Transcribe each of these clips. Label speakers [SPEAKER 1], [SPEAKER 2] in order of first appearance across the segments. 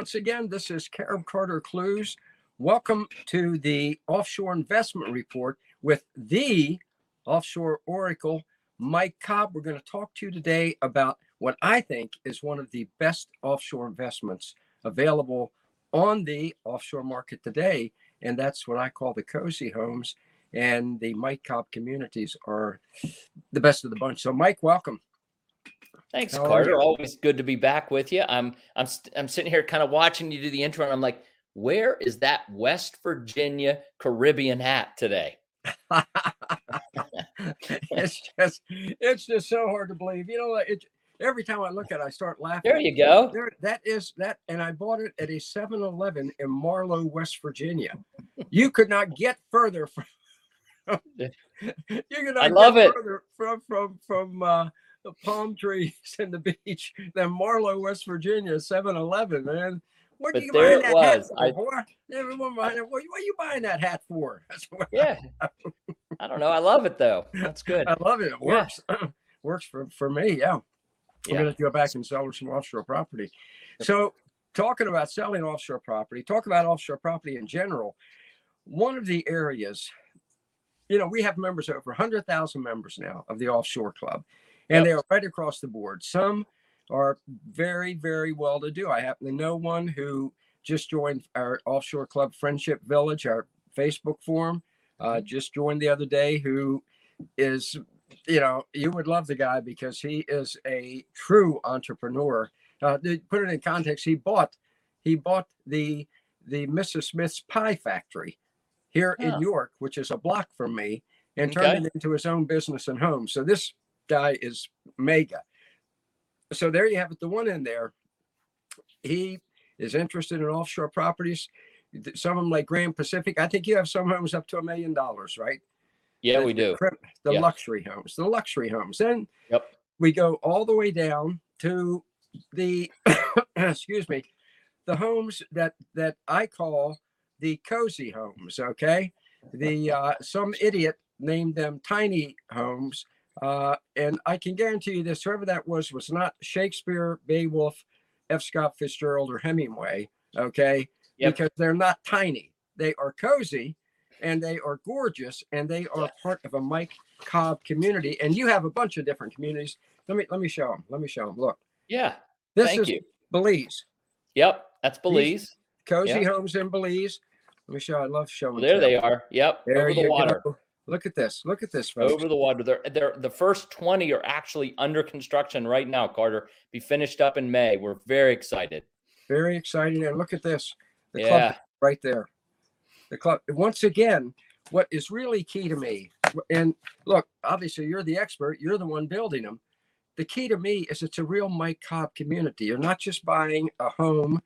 [SPEAKER 1] Once again, this is Carib Carter Clews. Welcome to the Offshore Investment Report with the Offshore Oracle, Mike Cobb. We're going to talk to you today about what I think is one of the best offshore investments available on the offshore market today. And that's what I call the cozy homes. And the Mike Cobb communities are the best of the bunch. So, Mike, welcome.
[SPEAKER 2] Thanks,
[SPEAKER 1] How
[SPEAKER 2] Carter. Always good to be back with you. I'm I'm I'm sitting here kind of watching you do the intro, and I'm like, where is that West Virginia Caribbean hat today?
[SPEAKER 1] it's just it's just so hard to believe. You know, it every time I look at it, I start laughing.
[SPEAKER 2] There you go.
[SPEAKER 1] There, that is that, and I bought it at a 7-Eleven in Marlowe, West Virginia. You could not get further from. you could not
[SPEAKER 2] I love
[SPEAKER 1] get
[SPEAKER 2] it.
[SPEAKER 1] further from from from uh, the palm trees and the beach than Marlowe, West Virginia, 7-Eleven, man. What are you
[SPEAKER 2] there
[SPEAKER 1] buying
[SPEAKER 2] it
[SPEAKER 1] that
[SPEAKER 2] was.
[SPEAKER 1] hat for? boy? Everyone buying it. What, what are you buying that hat for? That's what
[SPEAKER 2] Yeah. I don't know. I love it though. That's good.
[SPEAKER 1] I love it. It
[SPEAKER 2] Yeah.
[SPEAKER 1] works. works for, for me. Yeah. We're
[SPEAKER 2] Yeah.
[SPEAKER 1] going to go back and sell some offshore property. So, talking about selling offshore property, talk about offshore property in general. One of the areas, you know, we have members over 100,000 members now of the offshore club, and
[SPEAKER 2] Yep.
[SPEAKER 1] they are right across the board. Some are very, very well to do. I happen to know one who just joined our offshore club friendship village, our Facebook forum, uh, just joined the other day, who is, you know, you would love the guy because he is a true entrepreneur. Uh, to put it in context, he bought, he bought the the Mrs. Smith's Pie Factory here
[SPEAKER 2] Huh.
[SPEAKER 1] in York, which is a block from me, and turned it into his own business and home. So this guy is mega. So there you have it. The one in there, he is interested in offshore properties. Some of them like Grand Pacifica. I think you have some homes up to a million dollars, right?
[SPEAKER 2] Yeah, we do.
[SPEAKER 1] The
[SPEAKER 2] Yeah.
[SPEAKER 1] luxury homes, the luxury homes. Then
[SPEAKER 2] Yep.
[SPEAKER 1] we go all the way down to the, excuse me, the homes that that I call the cozy homes. Okay, the uh, some idiot named them tiny homes, uh, and I can guarantee you this: whoever that was was not Shakespeare, Beowulf, F. Scott Fitzgerald, or Hemingway. Okay,
[SPEAKER 2] Yep.
[SPEAKER 1] because they're not tiny; they are cozy, and they are gorgeous, and they are part of a Mike Cobb community. And you have a bunch of different communities. Let me let me show them. Let me show them. Look,
[SPEAKER 2] Yeah.
[SPEAKER 1] this
[SPEAKER 2] Thank
[SPEAKER 1] is
[SPEAKER 2] you.
[SPEAKER 1] Belize.
[SPEAKER 2] Yep. That's Belize.
[SPEAKER 1] Cozy
[SPEAKER 2] Yeah.
[SPEAKER 1] homes in Belize. Let me show. I love showing.
[SPEAKER 2] There they are. Yep.
[SPEAKER 1] There
[SPEAKER 2] Over the
[SPEAKER 1] you
[SPEAKER 2] water.
[SPEAKER 1] go. Look at this. Look at this, folks.
[SPEAKER 2] Over the water. They're, they're the first 20 are actually under construction right now, Carter. Be finished up in May. We're very excited.
[SPEAKER 1] Very excited. And look at this. The
[SPEAKER 2] Yeah.
[SPEAKER 1] club right there. The club. Once again, what is really key to me, and look, obviously you're the expert. You're the one building them. The key to me is it's a real Mike Cobb community. You're not just buying a home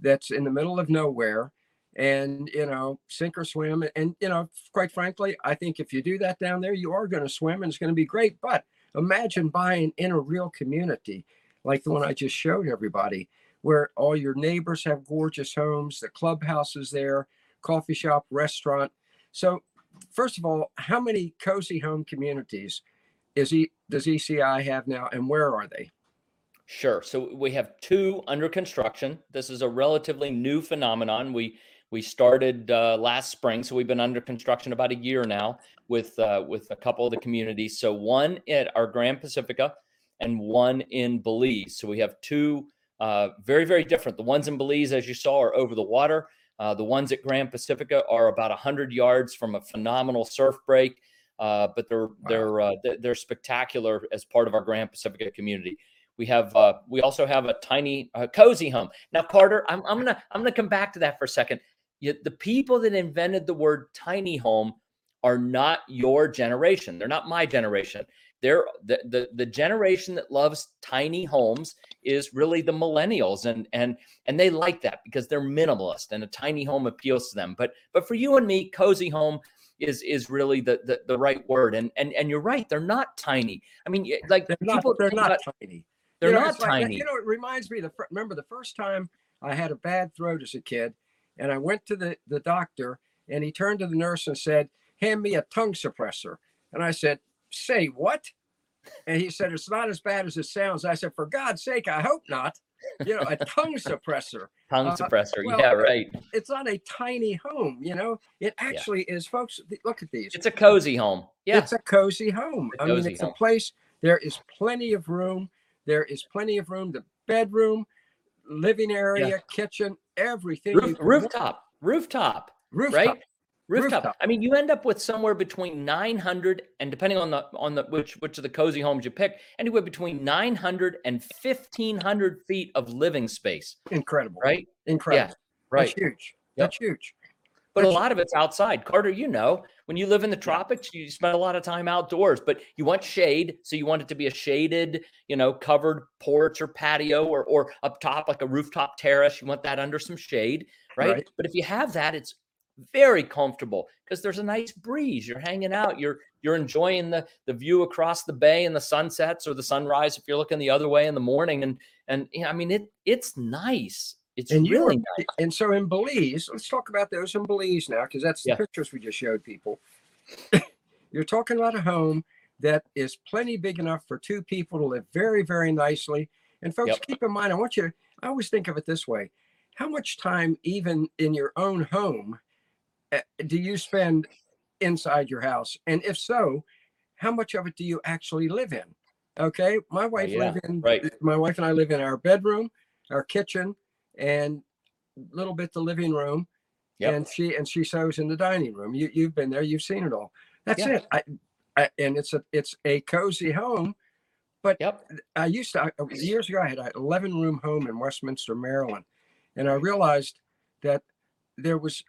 [SPEAKER 1] that's in the middle of nowhere and you know sink or swim and you know quite frankly i think if you do that down there you are going to swim and it's going to be great but imagine buying in a real community like the one i just showed everybody where all your neighbors have gorgeous homes the clubhouse is there coffee shop restaurant so first of all how many cozy home communities is he does eci have now and where are they
[SPEAKER 2] Sure. So we have two under construction. This is a relatively new phenomenon. We we started uh, last spring, so we've been under construction about a year now with uh, with a couple of the communities. So one at our Grand Pacifica, and one in Belize. So we have two uh, very very different. The ones in Belize, as you saw, are over the water. Uh, the ones at Grand Pacifica are about hundred yards from a phenomenal surf break. Uh, but they're they're uh, they're- they're spectacular as part of our Grand Pacifica community. We have uh, we also have a tiny uh, cozy home. Now, Carter, I'm, I'm gonna I'm gonna come back to that for a second. The people that invented the word tiny home are not your generation. They're not my generation. They're the, the the generation that loves tiny homes is really the millennials, and and and they like that because they're minimalist, and a tiny home appeals to them. But but for you and me, cozy home is is really the the, the right word. And and and you're right, they're not tiny. I mean, like
[SPEAKER 1] they're not
[SPEAKER 2] people
[SPEAKER 1] they're not
[SPEAKER 2] about-
[SPEAKER 1] tiny
[SPEAKER 2] they're
[SPEAKER 1] You know,
[SPEAKER 2] not
[SPEAKER 1] it's like-
[SPEAKER 2] tiny.
[SPEAKER 1] you know, it reminds me. The remember the first time I had a bad throat as a kid, and I went to the the doctor, and he turned to the nurse and said, "Hand me a tongue suppressor." And I said, "Say what?" And he said, "It's not as bad as it sounds." I said, "For God's sake, I hope not." you know, a tongue suppressor.
[SPEAKER 2] Tongue
[SPEAKER 1] Uh,
[SPEAKER 2] suppressor.
[SPEAKER 1] well,
[SPEAKER 2] yeah, right.
[SPEAKER 1] It's not a tiny home, you know. It actually is, folks. Look at these.
[SPEAKER 2] It's a cozy home. Yeah.
[SPEAKER 1] It's a cozy home.
[SPEAKER 2] A cozy
[SPEAKER 1] I mean, it's
[SPEAKER 2] home.
[SPEAKER 1] a place. There is plenty of room. There is plenty of room. The bedroom, living area, kitchen, everything.
[SPEAKER 2] Roof,
[SPEAKER 1] you can want.
[SPEAKER 2] rooftop. Rooftop.
[SPEAKER 1] Rooftop.
[SPEAKER 2] right? Rooftop.
[SPEAKER 1] Rooftop.
[SPEAKER 2] I mean, you end up with somewhere between 900 and depending on the on the which which of the cozy homes you pick, anywhere between 900 and 1500 feet of living space,
[SPEAKER 1] Incredible.
[SPEAKER 2] right?
[SPEAKER 1] Incredible.
[SPEAKER 2] Yeah, Right.
[SPEAKER 1] That's huge.
[SPEAKER 2] Yep.
[SPEAKER 1] That's huge.
[SPEAKER 2] But a
[SPEAKER 1] That's-
[SPEAKER 2] lot of it's outside. Carter, you know, when you live in the tropics, you spend a lot of time outdoors, but you want shade. So you want it to be a shaded, you know, covered porch or patio or, or up top, like a rooftop terrace. You want that under some shade, right?
[SPEAKER 1] Right.
[SPEAKER 2] But if you have that, it's very comfortable because there's a nice breeze. You're hanging out. You're you're enjoying the the view across the bay and the sunsets or the sunrise if you're looking the other way in the morning. And and you know, I mean it it's nice. It's
[SPEAKER 1] And
[SPEAKER 2] really nice.
[SPEAKER 1] and so in Belize, let's talk about those in Belize now, because that's the
[SPEAKER 2] Yeah.
[SPEAKER 1] pictures we just showed people. You're talking about a home that is plenty big enough for two people to live very, very nicely. And folks,
[SPEAKER 2] Yep.
[SPEAKER 1] keep in mind, I want you to, I always think of it this way. How much time, even in your own home, uh, do you spend inside your house? And if so, how much of it do you actually live in? Okay. My wife
[SPEAKER 2] yeah,
[SPEAKER 1] live in
[SPEAKER 2] right.
[SPEAKER 1] my wife and I live in our bedroom, our kitchen, and a little bit the living room.
[SPEAKER 2] Yep.
[SPEAKER 1] And she and she sews in the dining room. You you've been there, you've seen it all. That's
[SPEAKER 2] Yeah.
[SPEAKER 1] it. I, I and it's a it's a cozy home.
[SPEAKER 2] Yep.
[SPEAKER 1] I used to I, years ago. I had an 11 room home in Westminster, Maryland, and I realized that there was.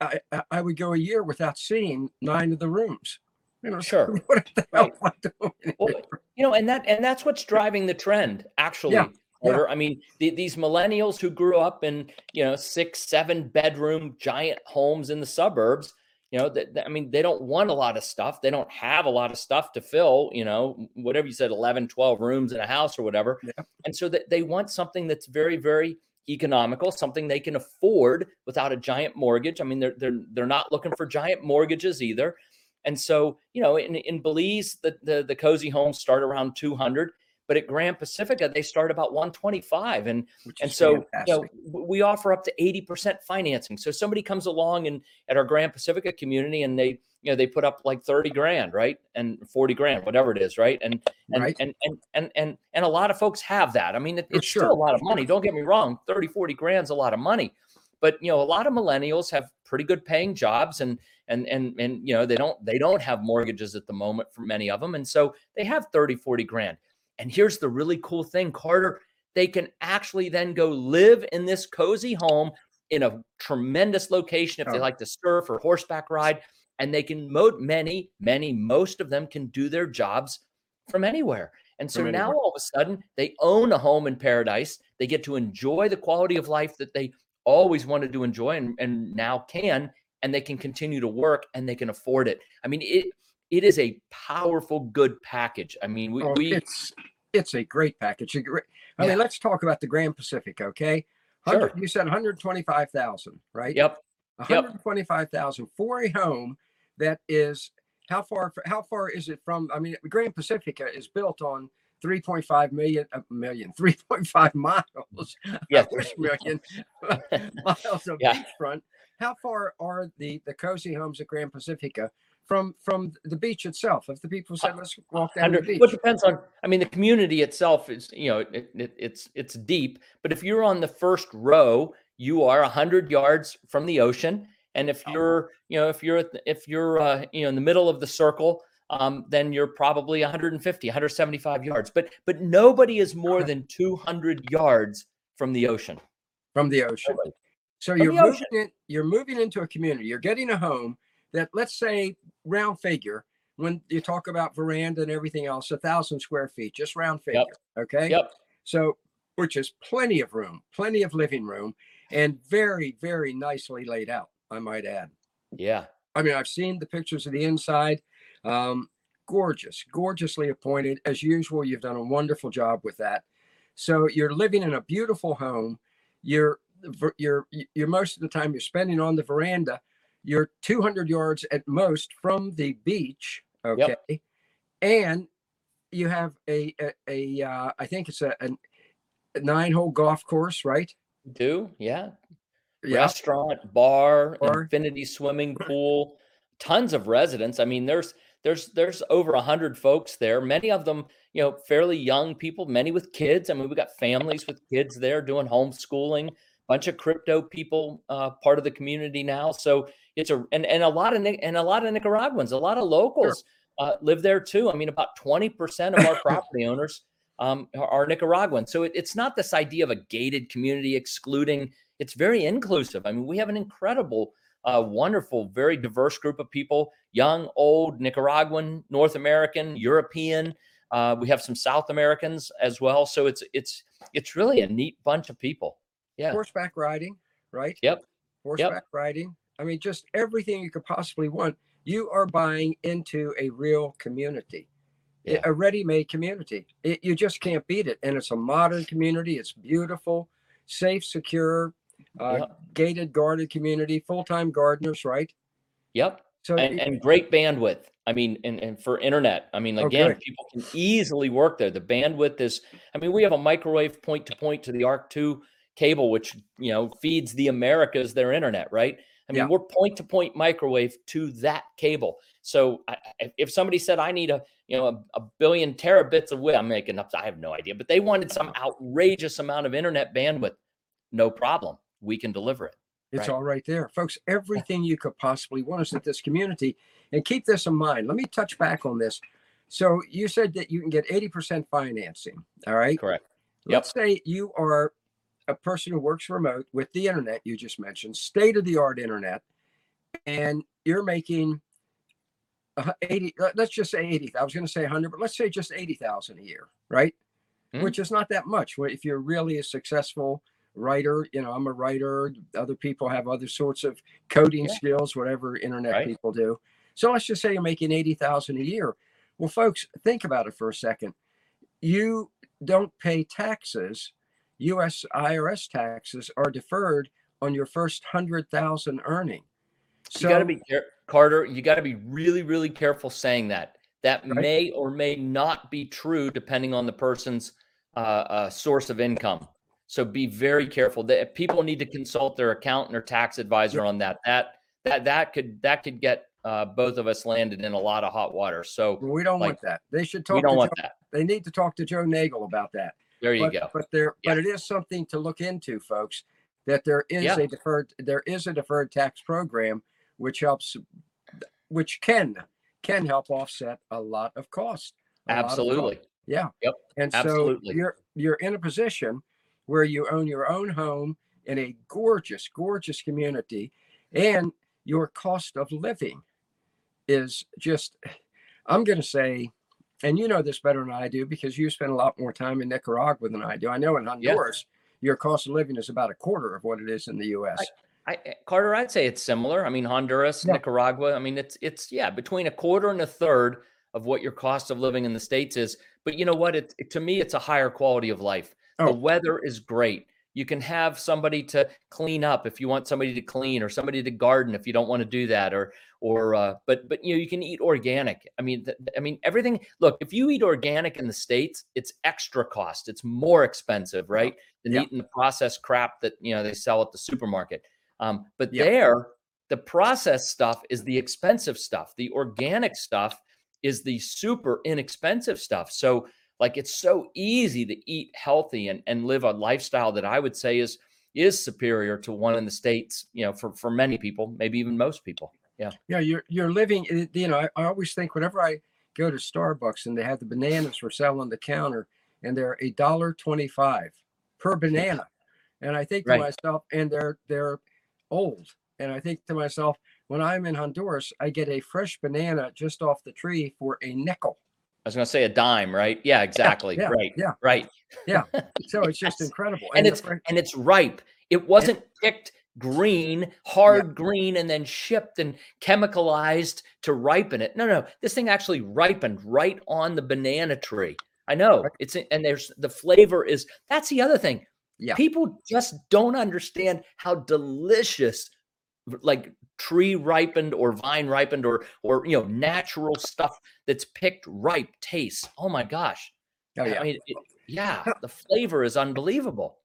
[SPEAKER 1] I, I- would go a year without seeing nine of the rooms. You know,
[SPEAKER 2] Sure.
[SPEAKER 1] what the hell
[SPEAKER 2] Right.
[SPEAKER 1] am I doing?
[SPEAKER 2] Well, you know, and that and that's what's driving the trend, actually.
[SPEAKER 1] Yeah, yeah.
[SPEAKER 2] I mean, the, these millennials who grew up in you know six, seven bedroom giant homes in the suburbs. You know, I mean, they don't want a lot of stuff. They don't have a lot of stuff to fill. You know, whatever you said, 11, 12 rooms in a house or whatever.
[SPEAKER 1] Yeah.
[SPEAKER 2] And so that they want something that's very, very economical, something they can afford without a giant mortgage. I mean, they're they're they're not looking for giant mortgages either. And so, you know, in, in Belize, the, the the cozy homes start around 200, but at Grand Pacifica, they start about 125. And and so, you know, we offer up to 80% financing. So somebody comes along and at our Grand Pacifica community and they, you know, they put up like 30 grand, right? And 40 grand, whatever it is, right? And and
[SPEAKER 1] Right.
[SPEAKER 2] and, and and and and a lot of folks have that. I mean, it, it's
[SPEAKER 1] sure.
[SPEAKER 2] still a lot of money. Don't get me wrong, 30, 40 grand's a lot of money. But you know, a lot of millennials have pretty good paying jobs and and and and you know, they don't they don't have mortgages at the moment for many of them. And so they have 30, 40 grand. And here's the really cool thing, Carter, they can actually then go live in this cozy home in a tremendous location if they
[SPEAKER 1] Oh.
[SPEAKER 2] like to surf or horseback ride and they can many many most of them can do their jobs from anywhere. And so now all of a sudden they own a home in paradise they get to enjoy the quality of life that they always wanted to enjoy and, and now can and they can continue to work and they can afford it. I mean it it is a powerful good package i mean we,
[SPEAKER 1] Oh,
[SPEAKER 2] we
[SPEAKER 1] it's it's a great package. A great, I
[SPEAKER 2] Yeah.
[SPEAKER 1] mean, let's talk about the Grand Pacifica, okay?
[SPEAKER 2] Sure.
[SPEAKER 1] You said 125,000, right?
[SPEAKER 2] yep
[SPEAKER 1] 125,000 for a home that is how far how far is it from I mean Grand Pacifica is built on 3.5 million a million 3.5 miles
[SPEAKER 2] Yeah.
[SPEAKER 1] Million miles of
[SPEAKER 2] Yeah.
[SPEAKER 1] beachfront how far are the the cozy homes at Grand Pacifica from from the beach itself if the people said let's walk down the beach
[SPEAKER 2] Well, depends on. I mean, the community itself is, you know, it, it, it's it's deep. But if you're on the first row, you are hundred yards from the ocean. And if
[SPEAKER 1] Oh.
[SPEAKER 2] you're, you know, if you're if you're, uh, you know, in the middle of the circle, um, then you're probably 150, 175 yards. But but nobody is more than 200 yards from the ocean.
[SPEAKER 1] from the ocean So
[SPEAKER 2] From
[SPEAKER 1] you're moving in, you're moving into a community. You're getting a home that, let's say, round figure. When you talk about veranda and everything else, a thousand square feet, just round figure. Okay.
[SPEAKER 2] Yep.
[SPEAKER 1] So, which is plenty of room, plenty of living room, and very, very nicely laid out. I might add.
[SPEAKER 2] Yeah.
[SPEAKER 1] I mean, I've seen the pictures of the inside. Um, gorgeous, gorgeously appointed. As usual, you've done a wonderful job with that. So you're living in a beautiful home. You're you're you're most of the time you're spending on the veranda. You're 200 yards at most from the beach. Okay, and you have a a, a uh, I think it's a an nine hole golf course, right?
[SPEAKER 2] Do yeah,
[SPEAKER 1] Yeah.
[SPEAKER 2] restaurant, bar,
[SPEAKER 1] Bar.
[SPEAKER 2] infinity swimming pool, tons of residents. I mean, there's there's there's over a hundred folks there. Many of them, you know, fairly young people. Many with kids. I mean, we got families with kids there doing homeschooling. Bunch of crypto people, uh, part of the community now. So it's a and, and a lot of and a lot of Nicaraguans, a lot of locals uh, live there too. I mean, about twenty percent of our property owners um, are, are Nicaraguan. So it, it's not this idea of a gated community excluding it's very inclusive. I mean, we have an incredible, uh, wonderful, very diverse group of people young, old, Nicaraguan, North American, European. Uh, we have some South Americans as well. So it's it's it's really a neat bunch of people. Yeah.
[SPEAKER 1] Horseback riding, right?
[SPEAKER 2] Yep.
[SPEAKER 1] Horseback riding. I mean, just everything you could possibly want. You are buying into a real community, a-
[SPEAKER 2] Yeah.
[SPEAKER 1] a ready-made community. It, you just can't beat it, and it's a modern community. It's beautiful, safe, secure, uh,
[SPEAKER 2] Yeah.
[SPEAKER 1] gated, guarded community. Full-time gardeners, right?
[SPEAKER 2] Yep.
[SPEAKER 1] So
[SPEAKER 2] And, and great bandwidth. I mean, and, and for internet, I mean,
[SPEAKER 1] Oh,
[SPEAKER 2] again,
[SPEAKER 1] good.
[SPEAKER 2] people can easily work there. The bandwidth is, I mean, we have a microwave point to point to the ARC 2 cable, which, you know, feeds the Americas their internet, right? I mean,
[SPEAKER 1] Yeah.
[SPEAKER 2] we're point to point microwave to that cable. So I, if somebody said, I need a, you know, a, a billion terabits of width, I'm making up, I have no idea, but they wanted some outrageous amount of internet bandwidth. No problem. We can deliver it.
[SPEAKER 1] It's
[SPEAKER 2] Right.
[SPEAKER 1] all right there, folks. Everything you could possibly want is at this community, and keep this in mind. Let me touch back on this. So you said that you can get eighty percent financing. All right.
[SPEAKER 2] Correct.
[SPEAKER 1] Let's say you are a person who works remote with the internet you just mentioned, state of the art internet, and you're making eighty. let- Let's just say eighty. I was going to say hundred, but let's say just eighty thousand a year, right?
[SPEAKER 2] Mhm.
[SPEAKER 1] Which is not that much. If you're really a successful writer, you know, I'm a writer. Other people have other sorts of coding
[SPEAKER 2] Yeah.
[SPEAKER 1] skills, whatever internet
[SPEAKER 2] Right.
[SPEAKER 1] people do. So let's just say you're making eighty thousand a year. Well, folks, think about it for a second. You don't pay taxes. U.S. IRS taxes are deferred on your first hundred thousand earning. So
[SPEAKER 2] you got to be Carter. You got to be really, really careful saying that. That
[SPEAKER 1] Right.
[SPEAKER 2] may or may not be true depending on the person's uh, uh, source of income. So be very careful. That people need to consult their accountant or tax advisor on that. That that that could that could get uh, both of us landed in a lot of hot water. So
[SPEAKER 1] we don't
[SPEAKER 2] like,
[SPEAKER 1] want that. They should talk.
[SPEAKER 2] we don't want
[SPEAKER 1] Joe,
[SPEAKER 2] that.
[SPEAKER 1] They need to talk to Joe Nagel about that.
[SPEAKER 2] There you
[SPEAKER 1] but,
[SPEAKER 2] go.
[SPEAKER 1] But there,
[SPEAKER 2] Yeah.
[SPEAKER 1] but it is something to look into, folks. That there is
[SPEAKER 2] Yeah.
[SPEAKER 1] a deferred, there is a deferred tax program which helps, which can can help offset a lot of cost. a lot of cost.
[SPEAKER 2] Absolutely.
[SPEAKER 1] Yeah.
[SPEAKER 2] Yep,
[SPEAKER 1] And so
[SPEAKER 2] absolutely.
[SPEAKER 1] you're you're in a position where you own your own home in a gorgeous, gorgeous community, and your cost of living is just I'm gonna say, and you know this better than I do because you spend a lot more time in Nicaragua than I do. I know in
[SPEAKER 2] Yeah.
[SPEAKER 1] Honduras, your cost of living is about a quarter of what it is in the US.
[SPEAKER 2] I, I- Carter, I'd say it's similar. I mean, Honduras,
[SPEAKER 1] Yeah.
[SPEAKER 2] Nicaragua. I mean, it's it's yeah, between a quarter and a third of what your cost of living in the states is. But you know what? It, it- to me, it's a higher quality of life.
[SPEAKER 1] Oh.
[SPEAKER 2] The weather is great. You can have somebody to clean up if you want somebody to clean, or somebody to garden if you don't want to do that, or or uh, but but you know you can eat organic. I mean, th- I mean everything. Look, if you eat organic in the states, it's extra cost. It's more expensive, right? Than eating the processed crap that you know they sell at the supermarket. Um, but there, the processed stuff is the expensive stuff. The organic stuff is the super inexpensive stuff. So, like, it's so easy to eat healthy and, and live a lifestyle that I would say is is superior to one in the states. You know, for for many people, maybe even most people. Yeah.
[SPEAKER 1] Yeah, you're you're living. Eh, you know, I, I always think whenever I go to Starbucks and they have the bananas for sale on the counter, and they're a dollar twenty-five per banana, and I think to
[SPEAKER 2] Right.
[SPEAKER 1] myself, and they're they're old, and I think to myself, when I'm in Honduras, I get a fresh banana just off the tree for a nickel.
[SPEAKER 2] I was going to say a dime, right? Yeah, exactly.
[SPEAKER 1] yeah,
[SPEAKER 2] right.
[SPEAKER 1] yeah.
[SPEAKER 2] Right. Yeah.
[SPEAKER 1] So it's just incredible.
[SPEAKER 2] and
[SPEAKER 1] the
[SPEAKER 2] it's and it's ripe. It wasn't picked green, hard green, and then shipped and chemicalized to ripen it. No, no, this thing actually ripened right on the banana tree. I know
[SPEAKER 1] Right.
[SPEAKER 2] it's and there's the flavor is that's the other thing.
[SPEAKER 1] Yeah.
[SPEAKER 2] People just don't understand how delicious like tree ripened or vine ripened or or you know natural stuff that's picked ripe tastes. Oh my gosh.
[SPEAKER 1] oh yeah.
[SPEAKER 2] I mean, it, yeah, the flavor is unbelievable.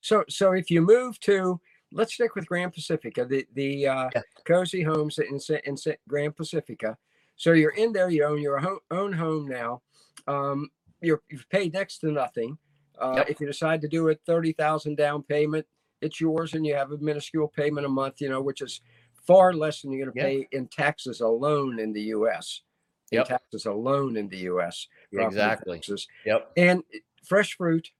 [SPEAKER 1] So, so if you move to, let's stick with Grand Pacifica, the the uh,
[SPEAKER 2] Yeah.
[SPEAKER 1] cozy homes in, in Grand Pacifica. So you're in there, you own your own home now. Um, you're you've paid next to nothing. Uh,
[SPEAKER 2] Yep.
[SPEAKER 1] If you decide to do it, thirty thousand down payment, it's yours, and you have a minuscule payment a month. You know, which is far less than you're going to
[SPEAKER 2] Yeah.
[SPEAKER 1] pay in taxes alone in the U.S. In
[SPEAKER 2] Yep.
[SPEAKER 1] taxes alone in the U.S.
[SPEAKER 2] Exactly.
[SPEAKER 1] taxes
[SPEAKER 2] Yep.
[SPEAKER 1] and fresh fruit,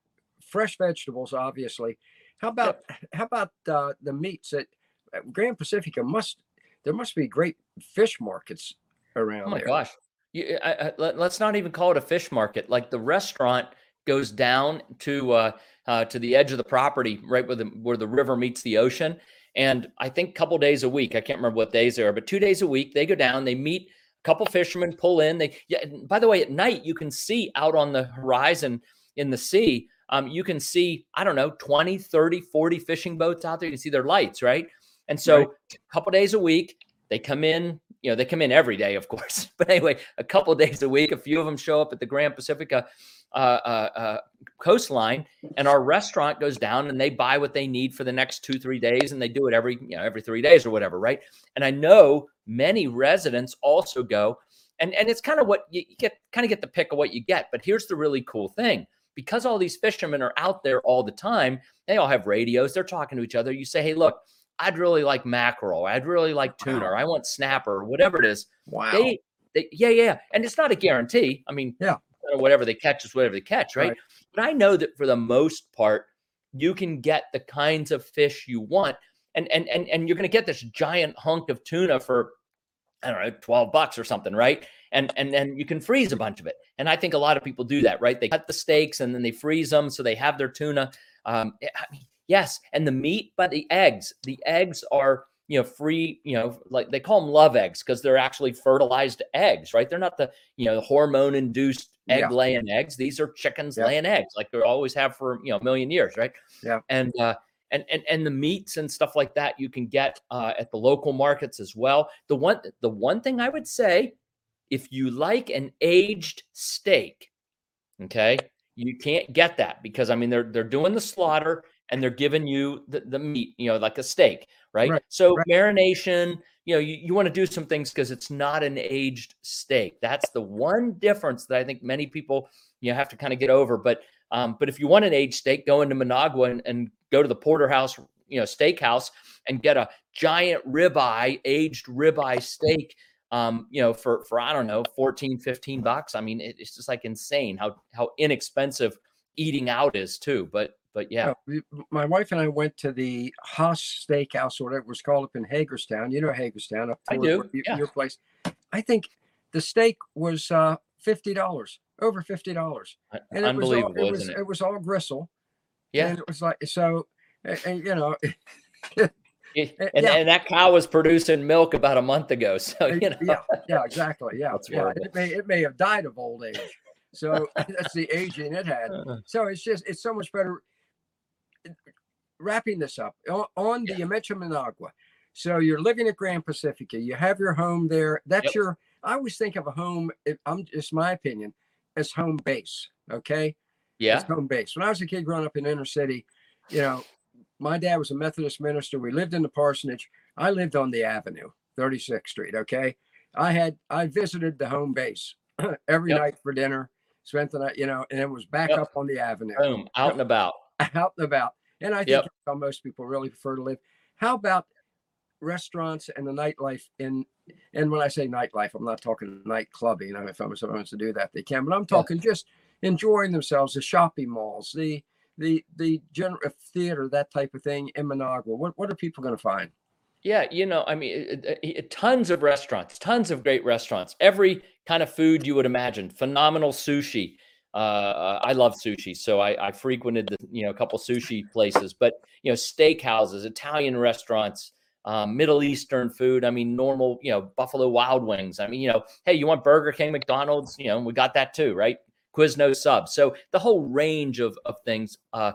[SPEAKER 1] fresh vegetables, obviously. How about how about uh, the meats at at Grand Pacifica? Must there must be great fish markets around
[SPEAKER 2] Oh my
[SPEAKER 1] there.
[SPEAKER 2] gosh. You, I, I, let, us not even call it a fish market. Like the restaurant goes down to uh, uh, to the edge of the property, right where the where the river meets the ocean. And I think a couple days a week, I can't remember what days they are, but two days a week, they go down, they meet a couple fishermen, pull in. They yeah. By the way, at night you can see out on the horizon in the sea. Um, you can see, I don't know, 20, 30, 40 fishing boats out there. You can see their lights, right? And so
[SPEAKER 1] Right.
[SPEAKER 2] a couple days a week, they come in, you know, they come in every day, of course. But anyway, a couple days a week, a few of them show up at the Grand Pacifica uh, uh, uh, coastline, and our restaurant goes down and they buy what they need for the next two, three days, and they do it every, you know, every three days or whatever, right? And I know many residents also go, and and it's kind of what you, you get, kind of get the pick of what you get. But here's the really cool thing: because all these fishermen are out there all the time, they all have radios, they're talking to each other. You say, hey, look. I'd really like mackerel. I'd really like tuna. Or I want snapper, whatever it is
[SPEAKER 1] Wow.
[SPEAKER 2] they, they yeah yeah and it's not a guarantee i mean
[SPEAKER 1] Yeah.
[SPEAKER 2] whatever they catch is whatever they catch right?
[SPEAKER 1] Right.
[SPEAKER 2] but i know that for the most part you can get the kinds of fish you want and and and, and you're going to get this giant hunk of tuna for i don't know 12 bucks or something right and and then you can freeze a bunch of it and i think a lot of people do that right they cut the steaks and then they freeze them so they have their tuna um I mean, yes and the meat but the eggs the eggs are you know free you know like they call them love eggs because they're actually fertilized eggs right they're not the you know hormone induced egg
[SPEAKER 1] Yeah.
[SPEAKER 2] laying eggs these are chickens
[SPEAKER 1] Yeah.
[SPEAKER 2] laying eggs like they always have for you know a million years right
[SPEAKER 1] Yeah.
[SPEAKER 2] and uh and, and and the meats and stuff like that you can get uh, at the local markets as well the one the one thing i would say if you like an aged steak okay you can't get that because i mean they're they're doing the slaughter and they're giving you the, the meat you know like a steak right,
[SPEAKER 1] Right,
[SPEAKER 2] so
[SPEAKER 1] right.
[SPEAKER 2] marination you know you, you want to do some things because it's not an aged steak that's the one difference that i think many people you know, have to kind of get over but um, but if you want an aged steak go into managua and, and go to the porterhouse you know steakhouse and get a giant ribeye aged ribeye steak um, you know, for for I don't know, 14, 15 bucks. I mean, it, it's just like insane how how inexpensive eating out is too. But but yeah,
[SPEAKER 1] my wife and I went to the Haas Steakhouse, or whatever it was called, up in Hagerstown. You know Hagerstown, up
[SPEAKER 2] I do,
[SPEAKER 1] where
[SPEAKER 2] yeah.
[SPEAKER 1] your place. I think the steak was uh, fifty dollars, over fifty dollars, and it was all,
[SPEAKER 2] unbelievable,
[SPEAKER 1] it was
[SPEAKER 2] it?
[SPEAKER 1] it was all gristle.
[SPEAKER 2] Yeah,
[SPEAKER 1] and it was like so, and, and, you know, uh,
[SPEAKER 2] and
[SPEAKER 1] yeah.
[SPEAKER 2] and that cow was producing milk about a month ago. So you know,
[SPEAKER 1] yeah, yeah, exactly, yeah,
[SPEAKER 2] That's
[SPEAKER 1] yeah. It may it may have died of old age, so that's the aging it had.
[SPEAKER 2] Uh,
[SPEAKER 1] So it's just it's so much better. Wrapping this up on, on the
[SPEAKER 2] Yeah.
[SPEAKER 1] you mentioned Managua, so you're living at Grand Pacifica. You have your home there. That's
[SPEAKER 2] Yep.
[SPEAKER 1] your. I always think of a home. It, I'm just my opinion as home base. Okay,
[SPEAKER 2] yeah,
[SPEAKER 1] it's home base. When I was a kid growing up in inner city, you know, my dad was a Methodist minister. We lived in the parsonage. I lived on the avenue, 36th Street. Okay. I had, I visited the home base every
[SPEAKER 2] Yep.
[SPEAKER 1] night for dinner, spent the night, you know, and it was back
[SPEAKER 2] Yep.
[SPEAKER 1] up on the avenue,
[SPEAKER 2] boom, out and about.
[SPEAKER 1] out and about. And I think
[SPEAKER 2] Yep.
[SPEAKER 1] how most people really prefer to live. How about restaurants and the nightlife in, and when I say nightlife, I'm not talking nightclubbing. You know, if someone wants to do that, they can, but I'm talking just enjoying themselves, the shopping malls, the, the the general uh, theater, that type of thing in Managua. What what are people going to find?
[SPEAKER 2] Yeah, you know, I mean, it- it- tons of restaurants, tons of great restaurants. Every kind of food you would imagine. Phenomenal sushi. Uh, uh, I love sushi, so I, I frequented the you know a couple sushi places. But you know, steakhouses, Italian restaurants, um, Middle Eastern food. I mean, normal you know Buffalo Wild Wings. I mean, you know, hey, you want Burger King, McDonald's? You know, we got that too, right? Quiznos sub. So the whole range of of things. Uh,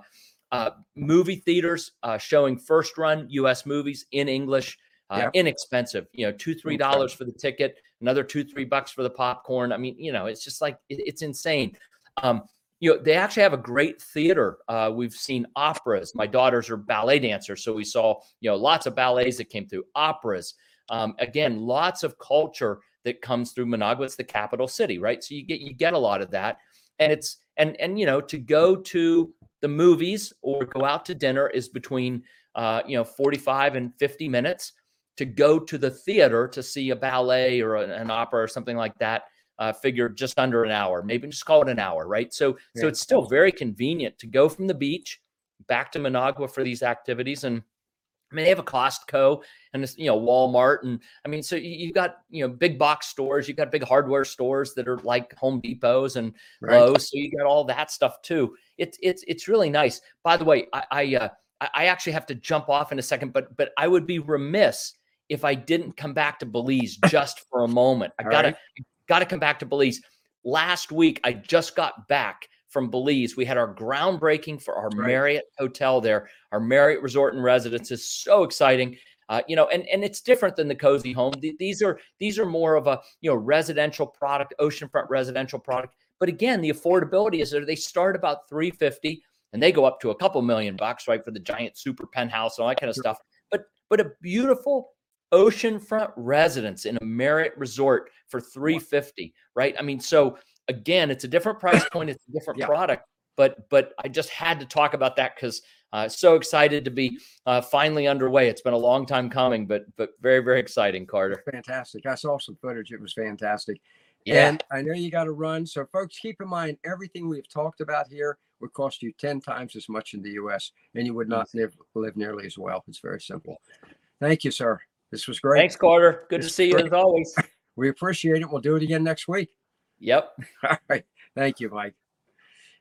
[SPEAKER 2] uh, movie theaters uh, showing first run U.S. movies in English, uh,
[SPEAKER 1] Yeah.
[SPEAKER 2] inexpensive. You know, two three dollars for the ticket, another two three bucks for the popcorn. I mean, you know, it's just like it, it's insane. Um, you know, they actually have a great theater. Uh, we've seen operas. My daughters are ballet dancers, so we saw you know lots of ballets that came through operas. Um, again, lots of culture that comes through Managua. It's the capital city, right? So you get you get a lot of that, and it's and and you know to go to the movies or go out to dinner is between uh, you know 45 and 50 minutes. To go to the theater to see a ballet or an, an opera or something like that uh, figure just under an hour, maybe just call it an hour, right? So, so it's still very convenient to go from the beach back to Managua for these activities. And I mean, they have a Costco and it's, you know, Walmart. And I mean, so you, you've got, you know, big box stores, you've got big hardware stores that are like Home Depots and
[SPEAKER 1] Right.
[SPEAKER 2] Lowe's. So you got all that stuff too. It's, it's, it's really nice. By the way, I, I, uh, I I actually have to jump off in a second, but, but I would be remiss if I didn't come back to Belize just for a moment. I
[SPEAKER 1] All
[SPEAKER 2] gotta,
[SPEAKER 1] right.
[SPEAKER 2] Got to come back to Belize. Last week, I just got back from Belize. We had our groundbreaking for our
[SPEAKER 1] Right.
[SPEAKER 2] Marriott hotel there, our Marriott Resort and Residences. Is so exciting. Uh, you know, and and it's different than the cozy home. These are these are more of a you know residential product, oceanfront residential product. But again, the affordability is there. They start about three fifty, and they go up to a couple million bucks, right, for the giant super penthouse and all that kind of stuff. But but a beautiful oceanfront residence in a Marriott resort for 350, right? I mean, so again, it's a different price point, it's a different
[SPEAKER 1] Yeah.
[SPEAKER 2] product, but but I just had to talk about that because uh, so excited to be uh, finally underway. It's been a long time coming, but but very very exciting, Carter.
[SPEAKER 1] Fantastic. I saw some footage. It was fantastic.
[SPEAKER 2] Yeah,
[SPEAKER 1] And I know you got to run. So, folks, keep in mind everything we've talked about here would cost you 10 times as much in the US, and you would not live, live nearly as well. It's very simple. Thank you, sir. This was great.
[SPEAKER 2] thanks, Carter. Good to see you
[SPEAKER 1] great.
[SPEAKER 2] as always.
[SPEAKER 1] We appreciate it. We'll do it again next week.
[SPEAKER 2] Yep.
[SPEAKER 1] All right. Thank you, Mike.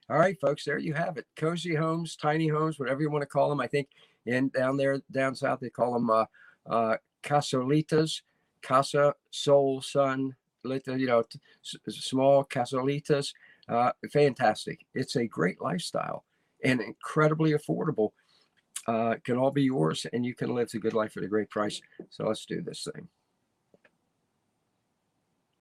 [SPEAKER 1] All right, folks, there you have it. Cozy homes, tiny homes, whatever you want to call them. I think in down there, down south, they call them uh, uh, casolitas, casa, soul, sun, little, you know, t- small casolitas. Uh, fantastic. It's a great lifestyle and incredibly affordable. Uh, can all be yours, and you can live a good life at a great price. So let's do this thing.